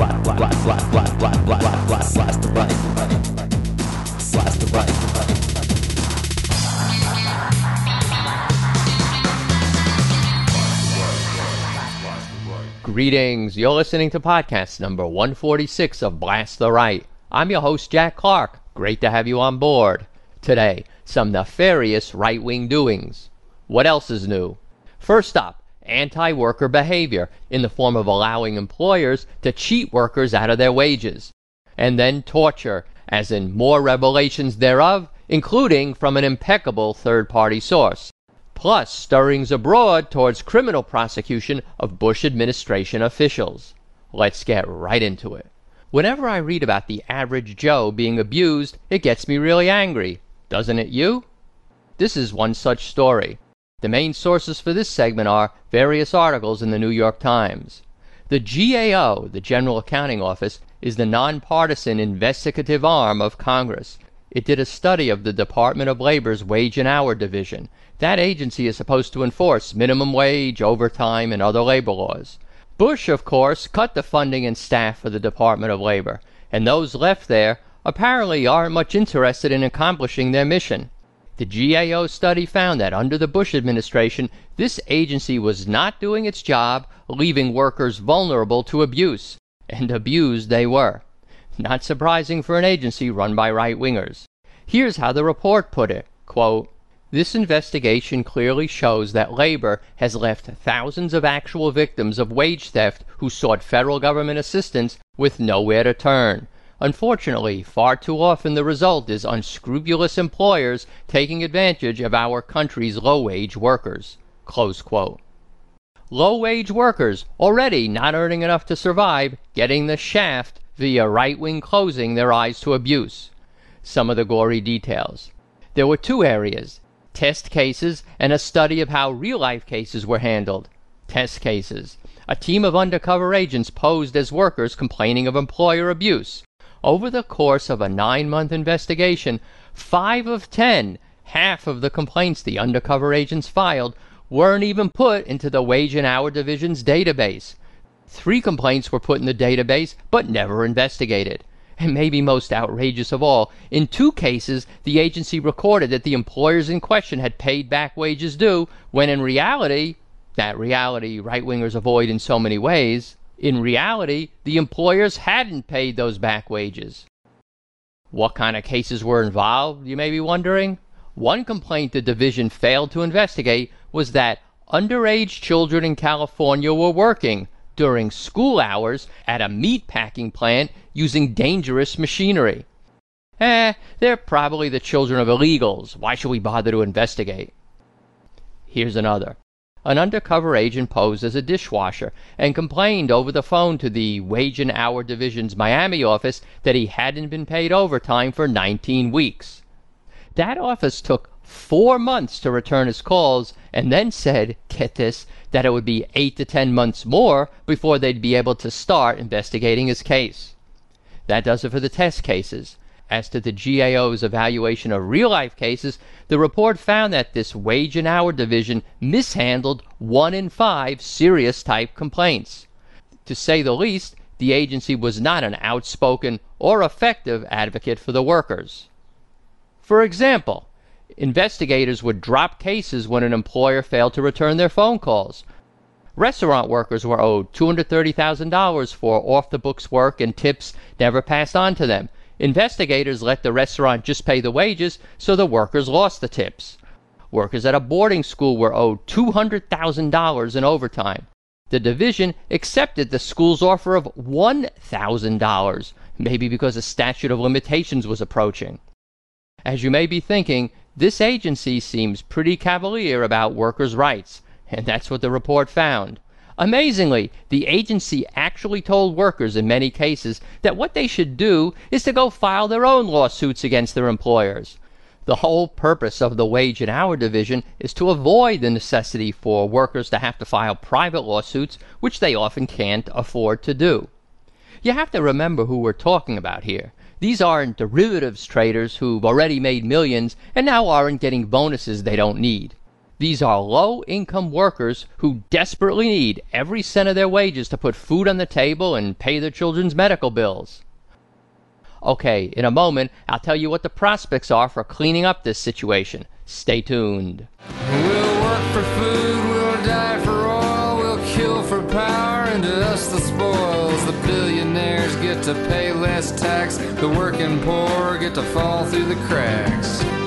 Blast, blast, blast, blast, blast, blast, blast, blast, blast the right. Blast the right. Greetings. You're listening to podcast number 146 of Blast the Right. I'm your host, Jack Clark. Great to have you on board. Today, some nefarious right wing doings. What else is new? First up, anti worker behavior in the form of allowing employers to cheat workers out of their wages. And then torture, as in more revelations thereof, including from an impeccable third party source plus stirrings abroad towards criminal prosecution of Bush administration officials. Let's get right into it. Whenever I read about the average Joe being abused, it gets me really angry. Doesn't it you? This is one such story. The main sources for this segment are various articles in the New York Times. The GAO, the General Accounting Office, is the nonpartisan investigative arm of Congress. It did a study of the Department of Labor's Wage and Hour Division. That agency is supposed to enforce minimum wage, overtime, and other labor laws. Bush, of course, cut the funding and staff for the Department of Labor, and those left there apparently aren't much interested in accomplishing their mission. The GAO study found that under the Bush administration, this agency was not doing its job, leaving workers vulnerable to abuse. And abused they were. Not surprising for an agency run by right wingers. Here's how the report put it quote, This investigation clearly shows that labor has left thousands of actual victims of wage theft who sought federal government assistance with nowhere to turn. Unfortunately, far too often the result is unscrupulous employers taking advantage of our country's low wage workers. Close quote. Low wage workers, already not earning enough to survive, getting the shaft via right wing closing their eyes to abuse. Some of the gory details. There were two areas test cases and a study of how real life cases were handled. Test cases. A team of undercover agents posed as workers complaining of employer abuse. Over the course of a nine month investigation, five of ten, half of the complaints the undercover agents filed, weren't even put into the Wage and Hour Division's database. Three complaints were put in the database, but never investigated. And maybe most outrageous of all, in two cases, the agency recorded that the employers in question had paid back wages due, when in reality, that reality right wingers avoid in so many ways, in reality, the employers hadn't paid those back wages. What kind of cases were involved, you may be wondering? One complaint the division failed to investigate was that underage children in California were working during school hours at a meat packing plant using dangerous machinery. Eh, they're probably the children of illegals. Why should we bother to investigate? Here's another. An undercover agent posed as a dishwasher and complained over the phone to the Wage and Hour Division's Miami office that he hadn't been paid overtime for 19 weeks. That office took four months to return his calls and then said, get this, that it would be eight to ten months more before they'd be able to start investigating his case. That does it for the test cases. As to the GAO's evaluation of real life cases, the report found that this wage and hour division mishandled one in five serious type complaints. To say the least, the agency was not an outspoken or effective advocate for the workers. For example, investigators would drop cases when an employer failed to return their phone calls. Restaurant workers were owed $230,000 for off the books work and tips never passed on to them. Investigators let the restaurant just pay the wages, so the workers lost the tips. Workers at a boarding school were owed $200,000 in overtime. The division accepted the school's offer of $1,000, maybe because a statute of limitations was approaching. As you may be thinking, this agency seems pretty cavalier about workers' rights, and that's what the report found. Amazingly, the agency actually told workers in many cases that what they should do is to go file their own lawsuits against their employers. The whole purpose of the Wage and Hour Division is to avoid the necessity for workers to have to file private lawsuits, which they often can't afford to do. You have to remember who we're talking about here. These aren't derivatives traders who've already made millions and now aren't getting bonuses they don't need. These are low income workers who desperately need every cent of their wages to put food on the table and pay their children's medical bills. Okay, in a moment, I'll tell you what the prospects are for cleaning up this situation. Stay tuned. We'll work for food, we'll die for oil, we'll kill for power, and to us the spoils. The billionaires get to pay less tax, the working poor get to fall through the cracks.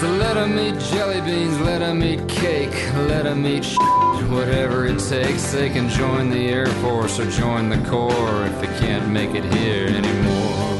So let let 'em eat jelly beans, let let 'em eat cake, let let 'em eat shit, whatever it takes. They can join the Air Force or join the Corps if they can't make it here anymore.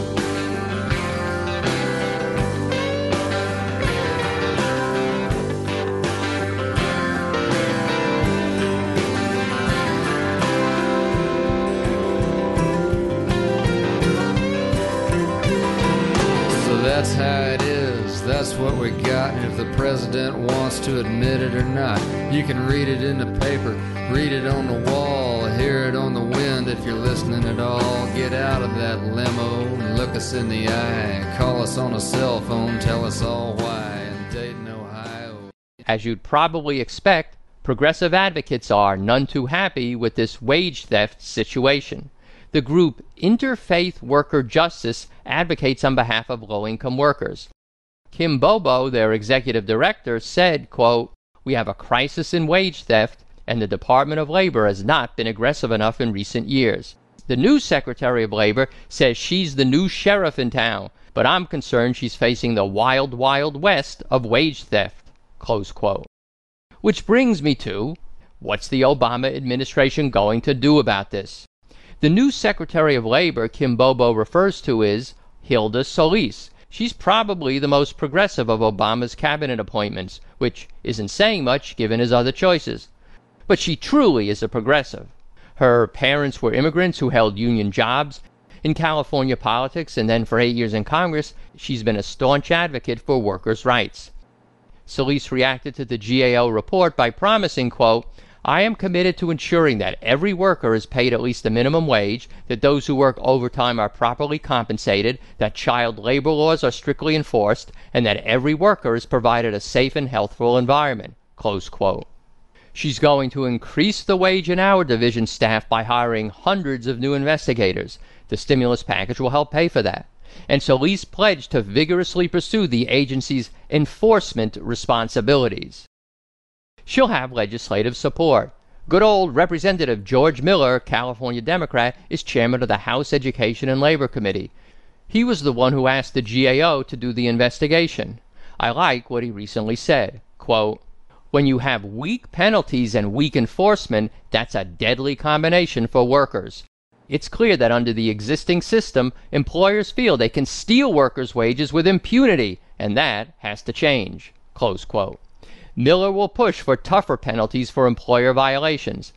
How it is. That's what we got. And if the president wants to admit it or not, you can read it in the paper, read it on the wall, hear it on the wind. If you're listening at all, get out of that limo look us in the eye. Call us on a cell phone, tell us all why. In Dayton, Ohio. As you'd probably expect, progressive advocates are none too happy with this wage theft situation. The group Interfaith Worker Justice advocates on behalf of low income workers. Kim Bobo, their executive director, said, quote, We have a crisis in wage theft, and the Department of Labor has not been aggressive enough in recent years. The new Secretary of Labor says she's the new sheriff in town, but I'm concerned she's facing the wild, wild west of wage theft. Close quote. Which brings me to what's the Obama administration going to do about this? The new Secretary of Labor Kim Bobo refers to is Hilda Solis. She's probably the most progressive of Obama's cabinet appointments, which isn't saying much given his other choices. But she truly is a progressive. Her parents were immigrants who held union jobs. In California politics and then for eight years in Congress, she's been a staunch advocate for workers' rights. Solis reacted to the GAO report by promising, quote, I am committed to ensuring that every worker is paid at least the minimum wage, that those who work overtime are properly compensated, that child labor laws are strictly enforced, and that every worker is provided a safe and healthful environment. She's going to increase the wage and hour division staff by hiring hundreds of new investigators. The stimulus package will help pay for that. And Solis pledged to vigorously pursue the agency's enforcement responsibilities she'll have legislative support. Good old Representative George Miller, California Democrat, is chairman of the House Education and Labor Committee. He was the one who asked the GAO to do the investigation. I like what he recently said. Quote, when you have weak penalties and weak enforcement, that's a deadly combination for workers. It's clear that under the existing system, employers feel they can steal workers' wages with impunity, and that has to change. Close quote. Miller will push for tougher penalties for employer violations.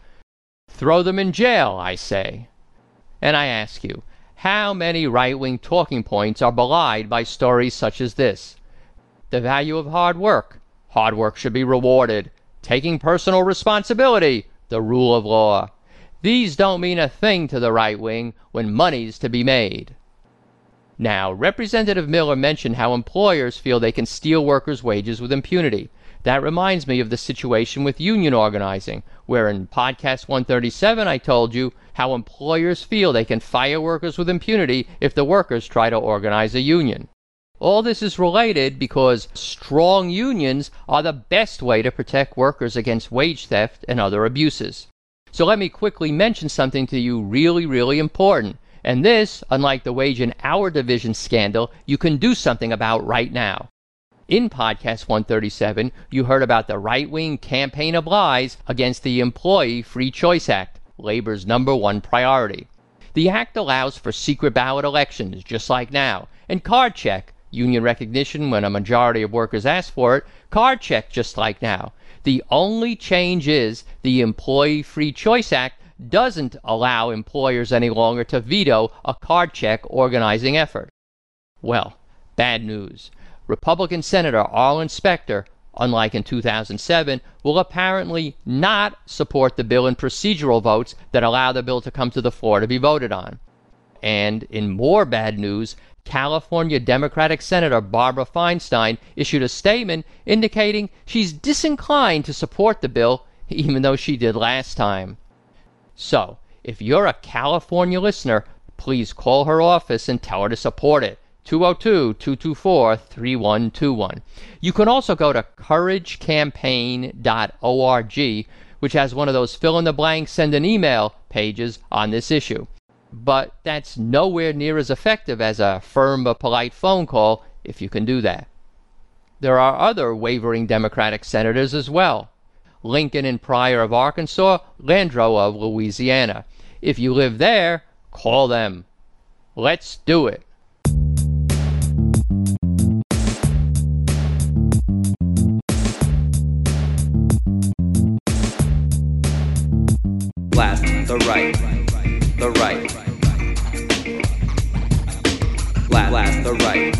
Throw them in jail, I say. And I ask you, how many right wing talking points are belied by stories such as this? The value of hard work. Hard work should be rewarded. Taking personal responsibility. The rule of law. These don't mean a thing to the right wing when money's to be made. Now, Representative Miller mentioned how employers feel they can steal workers' wages with impunity. That reminds me of the situation with union organizing, where in podcast 137 I told you how employers feel they can fire workers with impunity if the workers try to organize a union. All this is related because strong unions are the best way to protect workers against wage theft and other abuses. So let me quickly mention something to you really, really important. And this, unlike the wage and hour division scandal, you can do something about right now. In podcast 137, you heard about the right wing campaign of lies against the Employee Free Choice Act, Labor's number one priority. The act allows for secret ballot elections, just like now, and card check, union recognition when a majority of workers ask for it, card check, just like now. The only change is the Employee Free Choice Act doesn't allow employers any longer to veto a card check organizing effort. Well, bad news. Republican Senator Arlen Specter, unlike in 2007, will apparently not support the bill in procedural votes that allow the bill to come to the floor to be voted on. And in more bad news, California Democratic Senator Barbara Feinstein issued a statement indicating she's disinclined to support the bill, even though she did last time. So, if you're a California listener, please call her office and tell her to support it. 202-224-3121. You can also go to couragecampaign.org, which has one of those fill in the blank send an email pages on this issue. But that's nowhere near as effective as a firm but polite phone call if you can do that. There are other wavering Democratic senators as well. Lincoln and Pryor of Arkansas, Landrieu of Louisiana. If you live there, call them. Let's do it. Blast the right. The right. Blast, blast the right.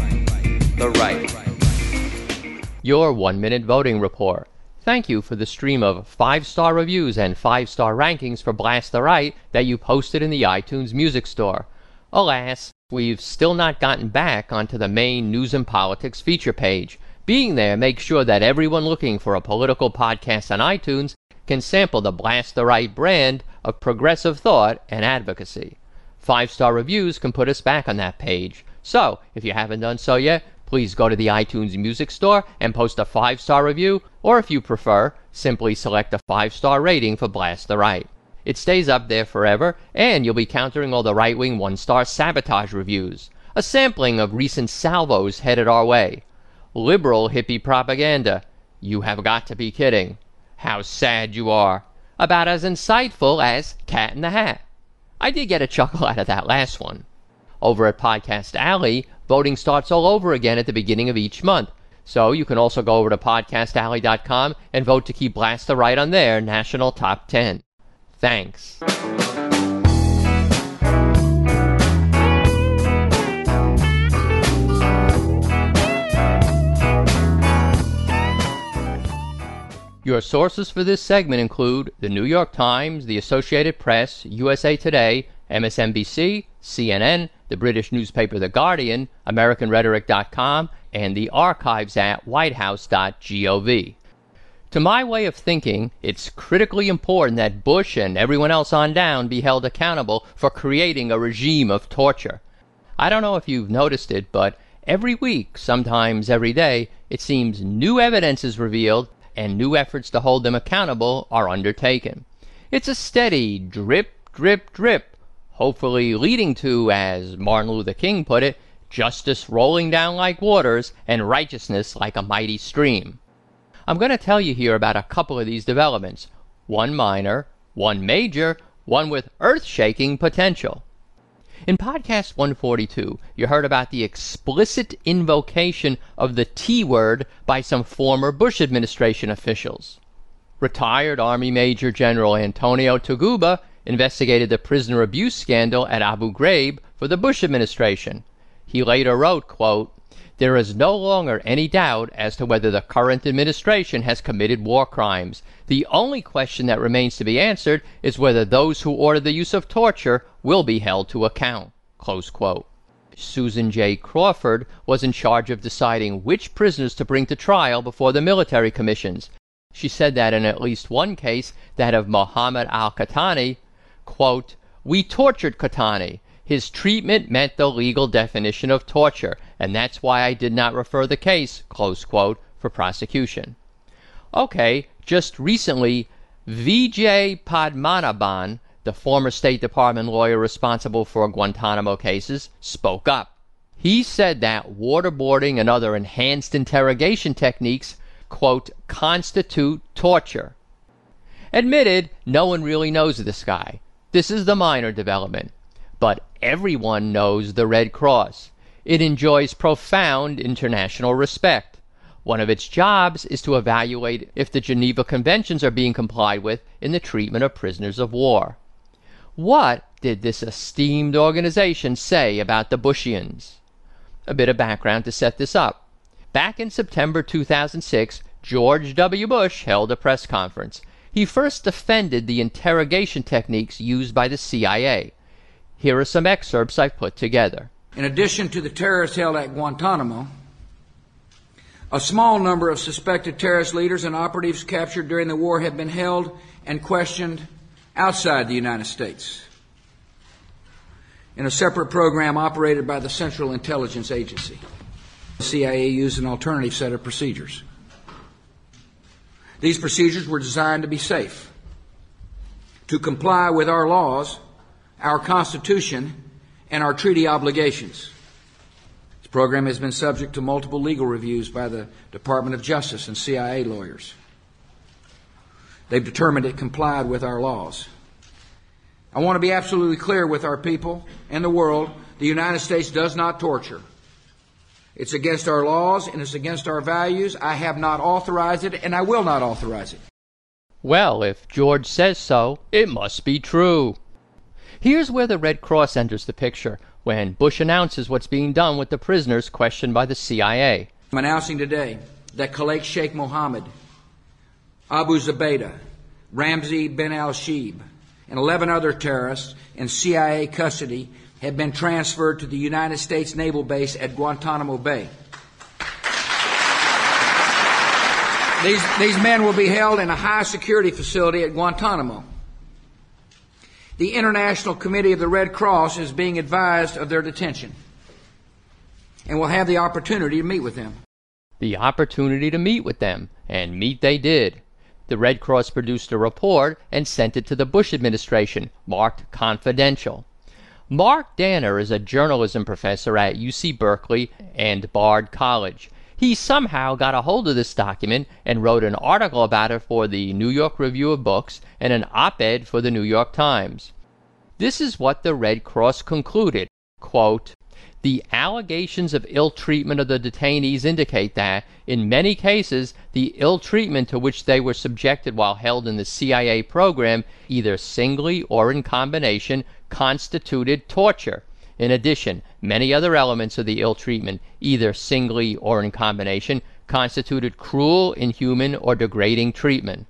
The right. Your one minute voting report. Thank you for the stream of five star reviews and five star rankings for Blast the Right that you posted in the iTunes Music Store. Alas, we've still not gotten back onto the main news and politics feature page. Being there makes sure that everyone looking for a political podcast on iTunes can sample the Blast the Right brand of progressive thought and advocacy. Five star reviews can put us back on that page. So, if you haven't done so yet, please go to the iTunes Music Store and post a five star review, or if you prefer, simply select a five star rating for Blast the Right. It stays up there forever, and you'll be countering all the right wing one star sabotage reviews, a sampling of recent salvos headed our way. Liberal hippie propaganda. You have got to be kidding. How sad you are. About as insightful as Cat in the Hat. I did get a chuckle out of that last one. Over at Podcast Alley, voting starts all over again at the beginning of each month. So you can also go over to podcastalley.com and vote to keep Blast the Right on their national top 10. Thanks. Your sources for this segment include the New York Times, the Associated Press, USA Today, MSNBC, CNN, the British newspaper The Guardian, AmericanRhetoric.com, and the archives at whitehouse.gov. To my way of thinking, it's critically important that Bush and everyone else on down be held accountable for creating a regime of torture. I don't know if you've noticed it, but every week, sometimes every day, it seems new evidence is revealed and new efforts to hold them accountable are undertaken. It's a steady drip, drip, drip, hopefully leading to, as Martin Luther King put it, justice rolling down like waters and righteousness like a mighty stream. I'm going to tell you here about a couple of these developments one minor, one major, one with earth shaking potential. In podcast 142, you heard about the explicit invocation of the T word by some former Bush administration officials. Retired Army Major General Antonio Taguba investigated the prisoner abuse scandal at Abu Ghraib for the Bush administration. He later wrote, quote, there is no longer any doubt as to whether the current administration has committed war crimes. The only question that remains to be answered is whether those who ordered the use of torture will be held to account. Susan J. Crawford was in charge of deciding which prisoners to bring to trial before the military commissions. She said that in at least one case, that of Mohammed al Qahtani, quote, we tortured Qahtani. His treatment met the legal definition of torture, and that's why I did not refer the case, close quote, for prosecution. Okay, just recently, Vijay Padmanabhan, the former State Department lawyer responsible for Guantanamo cases, spoke up. He said that waterboarding and other enhanced interrogation techniques, quote, constitute torture. Admitted, no one really knows this guy. This is the minor development. But everyone knows the Red Cross. It enjoys profound international respect. One of its jobs is to evaluate if the Geneva Conventions are being complied with in the treatment of prisoners of war. What did this esteemed organization say about the Bushians? A bit of background to set this up. Back in September 2006, George W. Bush held a press conference. He first defended the interrogation techniques used by the CIA. Here are some excerpts I've put together. In addition to the terrorists held at Guantanamo, a small number of suspected terrorist leaders and operatives captured during the war have been held and questioned outside the United States in a separate program operated by the Central Intelligence Agency. The CIA used an alternative set of procedures. These procedures were designed to be safe, to comply with our laws, our Constitution, and our treaty obligations. This program has been subject to multiple legal reviews by the Department of Justice and CIA lawyers. They've determined it complied with our laws. I want to be absolutely clear with our people and the world. The United States does not torture. It's against our laws and it's against our values. I have not authorized it and I will not authorize it. Well, if George says so, it must be true. Here's where the Red Cross enters the picture when Bush announces what's being done with the prisoners questioned by the CIA. I'm announcing today that Khalid Sheikh Mohammed, Abu Zubaydah, Ramzi bin al Shibh, and 11 other terrorists in CIA custody have been transferred to the United States Naval Base at Guantanamo Bay. These, these men will be held in a high security facility at Guantanamo. The International Committee of the Red Cross is being advised of their detention and will have the opportunity to meet with them. The opportunity to meet with them, and meet they did. The Red Cross produced a report and sent it to the Bush administration, marked confidential. Mark Danner is a journalism professor at UC Berkeley and Bard College. He somehow got a hold of this document and wrote an article about it for the New York Review of Books and an op ed for the New York Times. This is what the Red Cross concluded quote, The allegations of ill treatment of the detainees indicate that, in many cases, the ill treatment to which they were subjected while held in the CIA program, either singly or in combination, constituted torture. In addition, many other elements of the ill treatment, either singly or in combination, constituted cruel, inhuman, or degrading treatment.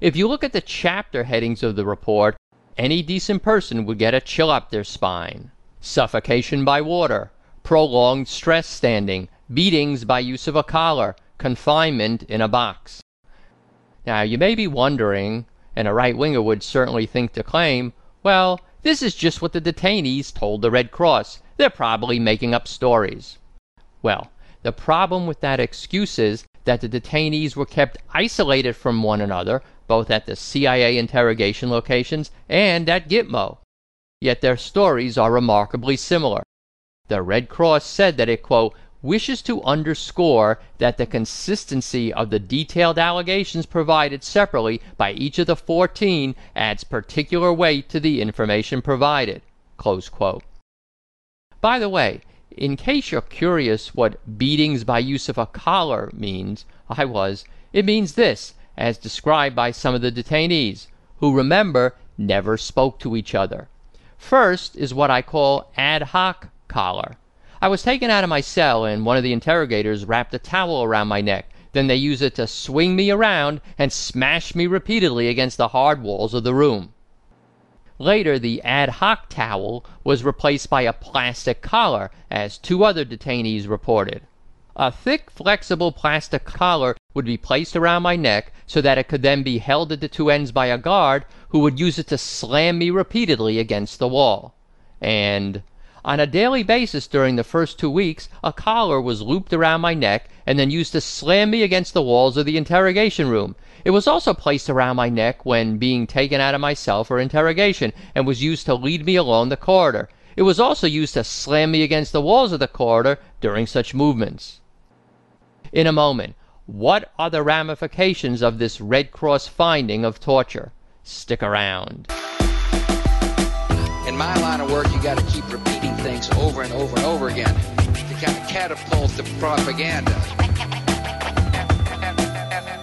If you look at the chapter headings of the report, any decent person would get a chill up their spine. Suffocation by water, prolonged stress standing, beatings by use of a collar, confinement in a box. Now, you may be wondering, and a right winger would certainly think to claim, well, this is just what the detainees told the Red Cross. They're probably making up stories. Well, the problem with that excuse is that the detainees were kept isolated from one another, both at the CIA interrogation locations and at Gitmo. Yet their stories are remarkably similar. The Red Cross said that it, quote, wishes to underscore that the consistency of the detailed allegations provided separately by each of the 14 adds particular weight to the information provided. By the way, in case you're curious what beatings by use of a collar means, I was. It means this, as described by some of the detainees, who remember never spoke to each other. First is what I call ad hoc collar. I was taken out of my cell, and one of the interrogators wrapped a towel around my neck. Then they used it to swing me around and smash me repeatedly against the hard walls of the room. Later, the ad hoc towel was replaced by a plastic collar, as two other detainees reported. A thick, flexible plastic collar would be placed around my neck so that it could then be held at the two ends by a guard who would use it to slam me repeatedly against the wall. And on a daily basis during the first two weeks, a collar was looped around my neck and then used to slam me against the walls of the interrogation room. It was also placed around my neck when being taken out of my cell for interrogation and was used to lead me along the corridor. It was also used to slam me against the walls of the corridor during such movements. In a moment, what are the ramifications of this Red Cross finding of torture? Stick around. In my line of work, you got to keep repeating things over and over and over again to kind of catapult the propaganda.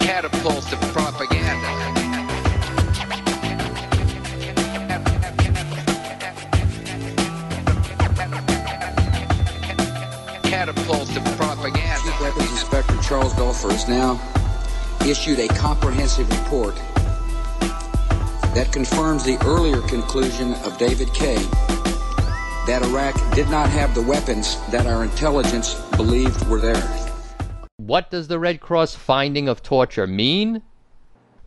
Catapult the propaganda. Catapult the propaganda. Chief Weapons Inspector Charles Duelfer has now issued a comprehensive report that confirms the earlier conclusion of David Kay that Iraq did not have the weapons that our intelligence believed were there. What does the Red Cross finding of torture mean?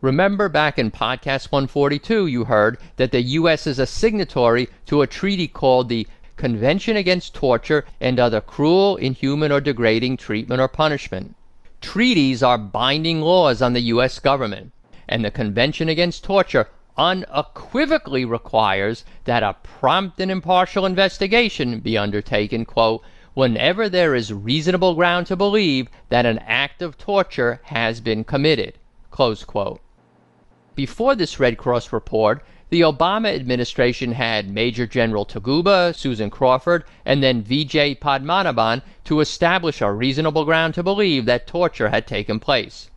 Remember back in podcast 142, you heard that the U.S. is a signatory to a treaty called the Convention Against Torture and Other Cruel, Inhuman, or Degrading Treatment or Punishment. Treaties are binding laws on the U.S. government, and the Convention Against Torture unequivocally requires that a prompt and impartial investigation be undertaken, quote, whenever there is reasonable ground to believe that an act of torture has been committed, close quote. Before this Red Cross report, the Obama administration had Major General Taguba, Susan Crawford, and then Vijay Padmanabhan to establish a reasonable ground to believe that torture had taken place.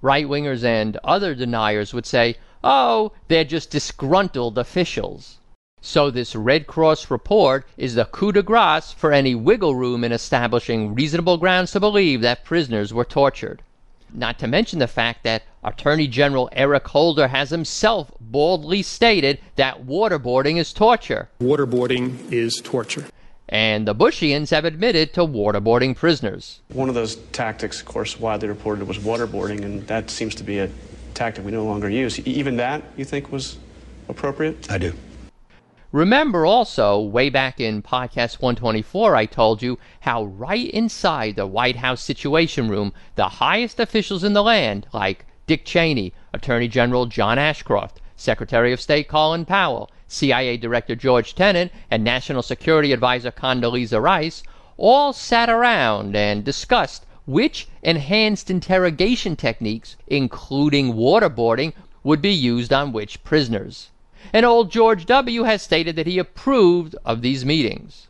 Right wingers and other deniers would say, oh, they're just disgruntled officials. So this Red Cross report is the coup de grace for any wiggle room in establishing reasonable grounds to believe that prisoners were tortured. Not to mention the fact that Attorney General Eric Holder has himself boldly stated that waterboarding is torture. Waterboarding is torture. And the Bushians have admitted to waterboarding prisoners. One of those tactics, of course, widely reported was waterboarding, and that seems to be a tactic we no longer use. Even that, you think, was appropriate? I do. Remember also, way back in podcast 124, I told you how right inside the White House Situation Room, the highest officials in the land, like Dick Cheney, Attorney General John Ashcroft, Secretary of State Colin Powell, CIA Director George Tenet, and National Security Advisor Condoleezza Rice, all sat around and discussed which enhanced interrogation techniques, including waterboarding, would be used on which prisoners and old George W. has stated that he approved of these meetings.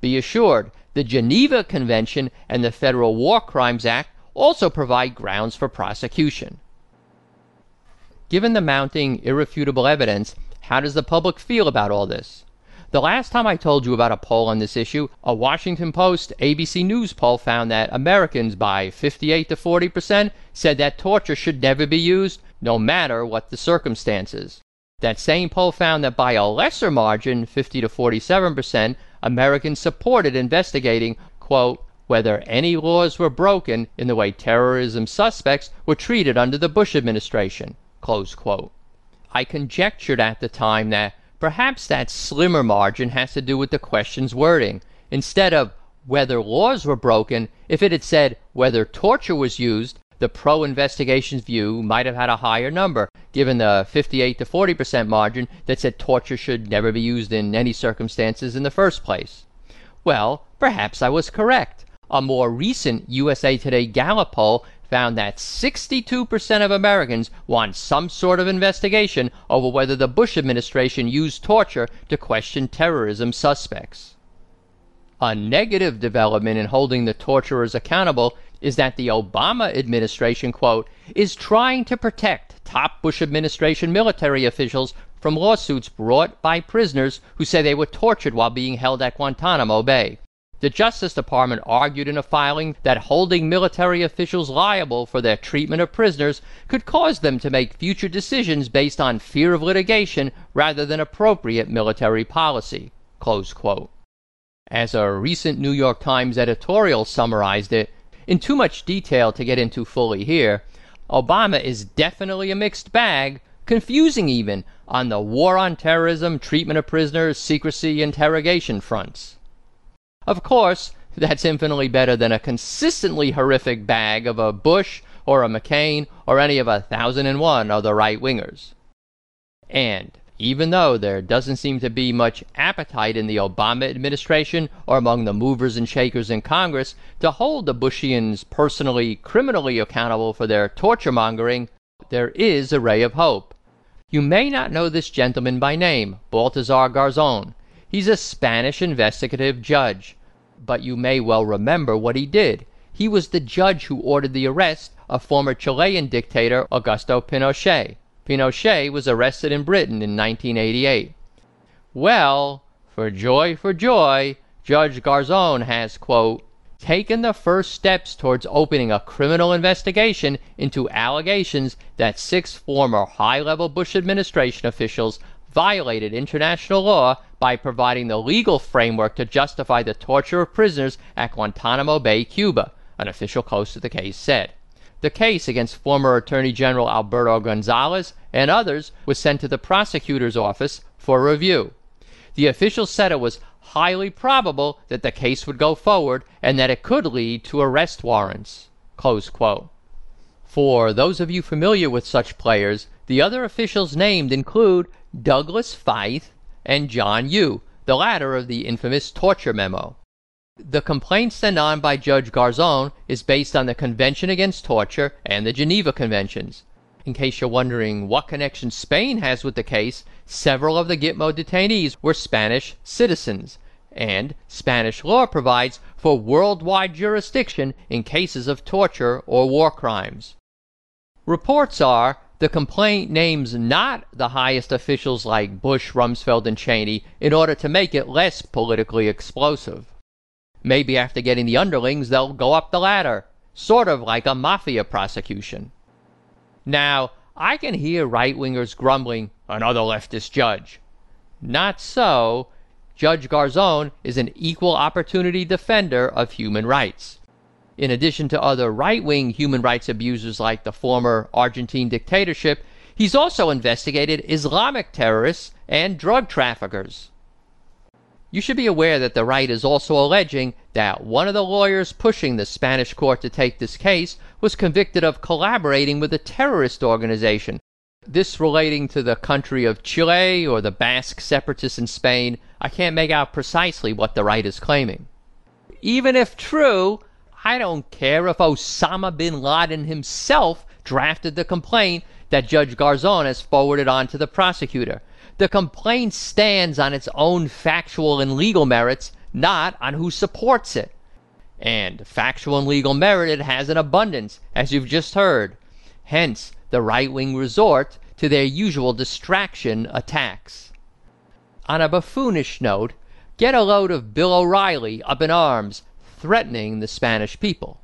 Be assured, the Geneva Convention and the Federal War Crimes Act also provide grounds for prosecution. Given the mounting irrefutable evidence, how does the public feel about all this? The last time I told you about a poll on this issue, a Washington Post ABC News poll found that Americans by 58 to 40 percent said that torture should never be used, no matter what the circumstances. That same poll found that by a lesser margin, 50 to 47 percent, Americans supported investigating, quote, whether any laws were broken in the way terrorism suspects were treated under the Bush administration, close quote. I conjectured at the time that perhaps that slimmer margin has to do with the question's wording. Instead of whether laws were broken, if it had said whether torture was used, the pro investigations view might have had a higher number, given the 58 to 40 percent margin that said torture should never be used in any circumstances in the first place. Well, perhaps I was correct. A more recent USA Today Gallup poll found that 62% of Americans want some sort of investigation over whether the Bush administration used torture to question terrorism suspects. A negative development in holding the torturers accountable is that the Obama administration, quote, is trying to protect top Bush administration military officials from lawsuits brought by prisoners who say they were tortured while being held at Guantanamo Bay. The Justice Department argued in a filing that holding military officials liable for their treatment of prisoners could cause them to make future decisions based on fear of litigation rather than appropriate military policy. As a recent New York Times editorial summarized it, in too much detail to get into fully here, Obama is definitely a mixed bag, confusing even, on the war on terrorism, treatment of prisoners, secrecy, interrogation fronts. Of course, that's infinitely better than a consistently horrific bag of a Bush or a McCain or any of a thousand and one other right wingers. And even though there doesn't seem to be much appetite in the Obama administration or among the movers and shakers in Congress to hold the Bushians personally, criminally accountable for their torture mongering, there is a ray of hope. You may not know this gentleman by name, Baltasar Garzon. He's a Spanish investigative judge. But you may well remember what he did. He was the judge who ordered the arrest of former Chilean dictator Augusto Pinochet. Pinochet was arrested in Britain in 1988. Well, for joy, for joy, Judge Garzon has, quote, taken the first steps towards opening a criminal investigation into allegations that six former high level Bush administration officials violated international law by providing the legal framework to justify the torture of prisoners at Guantanamo Bay, Cuba, an official close to the case said. The case against former Attorney General Alberto Gonzales and others was sent to the prosecutor's office for review. The official said it was highly probable that the case would go forward and that it could lead to arrest warrants. For those of you familiar with such players, the other officials named include Douglas Feith and John Yoo, the latter of the infamous torture memo. The complaint sent on by Judge Garzon is based on the Convention Against Torture and the Geneva Conventions. In case you're wondering what connection Spain has with the case, several of the Gitmo detainees were Spanish citizens, and Spanish law provides for worldwide jurisdiction in cases of torture or war crimes. Reports are the complaint names not the highest officials like Bush, Rumsfeld, and Cheney in order to make it less politically explosive. Maybe after getting the underlings, they'll go up the ladder, sort of like a mafia prosecution. Now, I can hear right wingers grumbling, another leftist judge. Not so. Judge Garzon is an equal opportunity defender of human rights. In addition to other right wing human rights abusers like the former Argentine dictatorship, he's also investigated Islamic terrorists and drug traffickers. You should be aware that the right is also alleging that one of the lawyers pushing the Spanish court to take this case was convicted of collaborating with a terrorist organization. This relating to the country of Chile or the Basque separatists in Spain, I can't make out precisely what the right is claiming. Even if true, I don't care if Osama bin Laden himself drafted the complaint that Judge Garzon has forwarded on to the prosecutor. The complaint stands on its own factual and legal merits, not on who supports it. And factual and legal merit it has in abundance, as you've just heard. Hence, the right wing resort to their usual distraction attacks. On a buffoonish note, get a load of Bill O'Reilly up in arms, threatening the Spanish people.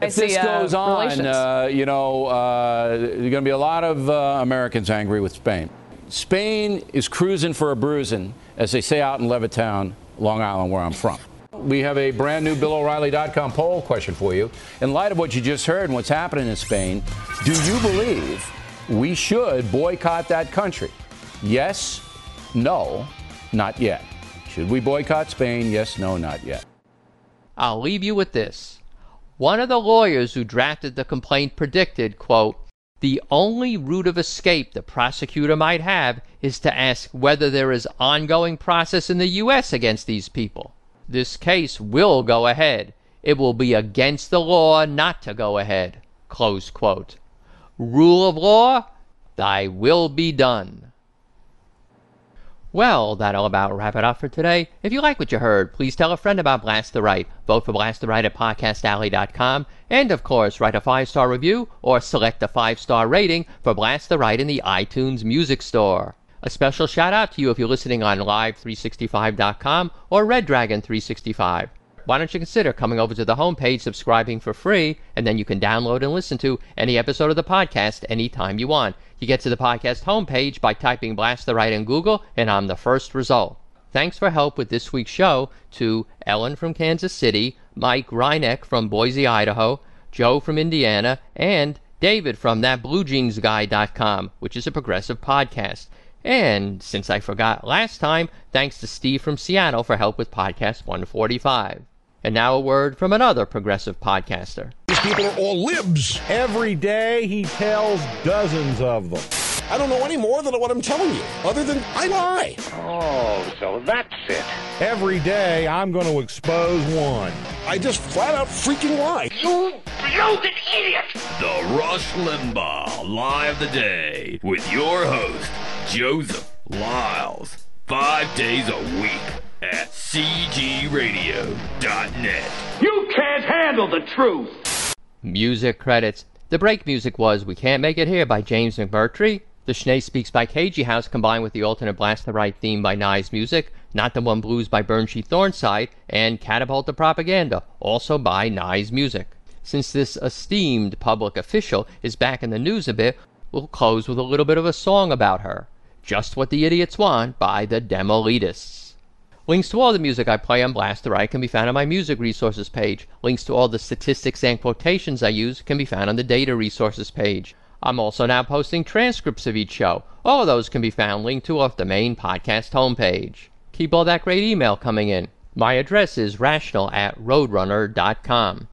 If this goes on, uh, you know, uh, there's going to be a lot of uh, Americans angry with Spain. Spain is cruising for a bruising, as they say out in Levittown, Long Island, where I'm from. We have a brand new BillO'Reilly.com poll question for you. In light of what you just heard and what's happening in Spain, do you believe we should boycott that country? Yes, no, not yet. Should we boycott Spain? Yes, no, not yet. I'll leave you with this. One of the lawyers who drafted the complaint predicted, quote, the only route of escape the prosecutor might have is to ask whether there is ongoing process in the U.S. against these people. This case will go ahead. It will be against the law not to go ahead. Rule of law, thy will be done. Well, that'll about wrap it up for today. If you like what you heard, please tell a friend about Blast the Right. Vote for Blast the Right at podcastalley.com. And of course, write a five star review or select a five star rating for Blast the Right in the iTunes Music Store. A special shout out to you if you're listening on live365.com or Red Dragon 365 why don't you consider coming over to the homepage, subscribing for free, and then you can download and listen to any episode of the podcast anytime you want. You get to the podcast homepage by typing Blast the Right in Google, and I'm the first result. Thanks for help with this week's show to Ellen from Kansas City, Mike Reineck from Boise, Idaho, Joe from Indiana, and David from ThatBlueJeansGuy.com, which is a progressive podcast. And since I forgot last time, thanks to Steve from Seattle for help with podcast 145. And now a word from another progressive podcaster. These people are all libs. Every day he tells dozens of them. I don't know any more than what I'm telling you, other than I lie. Oh, so that's it. Every day I'm going to expose one. I just flat out freaking lie. You bloated idiot! The Rush Limbaugh Lie of the Day with your host, Joseph Lyles. Five days a week at cgradio.net. You can't handle the truth. Music credits. The break music was We Can't Make It Here by James McMurtry. The Schnee Speaks by KG House combined with the alternate Blast the Right theme by Nye's Music, Not the One Blues by Burnshee Thornside, and Catapult the Propaganda, also by Nye's Music. Since this esteemed public official is back in the news a bit, we'll close with a little bit of a song about her. Just What the Idiots Want by the Demoletists. Links to all the music I play on Blast the Right can be found on my music resources page. Links to all the statistics and quotations I use can be found on the data resources page. I'm also now posting transcripts of each show. All of those can be found linked to off the main podcast homepage. Keep all that great email coming in. My address is rational at roadrunner.com.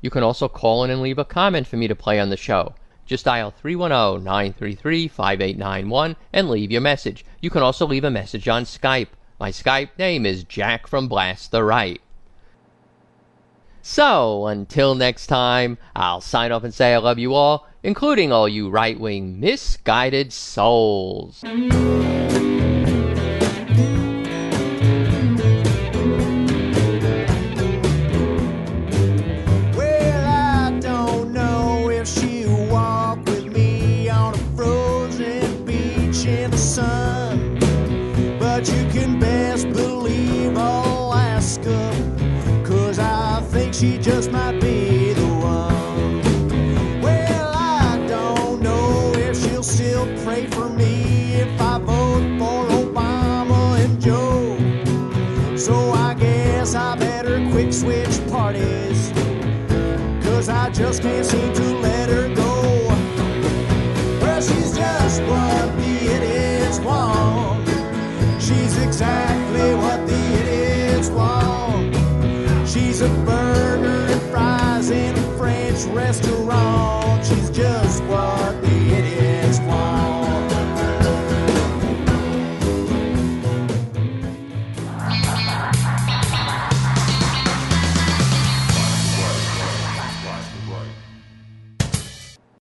You can also call in and leave a comment for me to play on the show. Just dial 310-933-5891 and leave your message. You can also leave a message on Skype. My Skype name is Jack from Blast the Right. So, until next time, I'll sign off and say I love you all, including all you right wing misguided souls. A burger and fries in a French restaurant.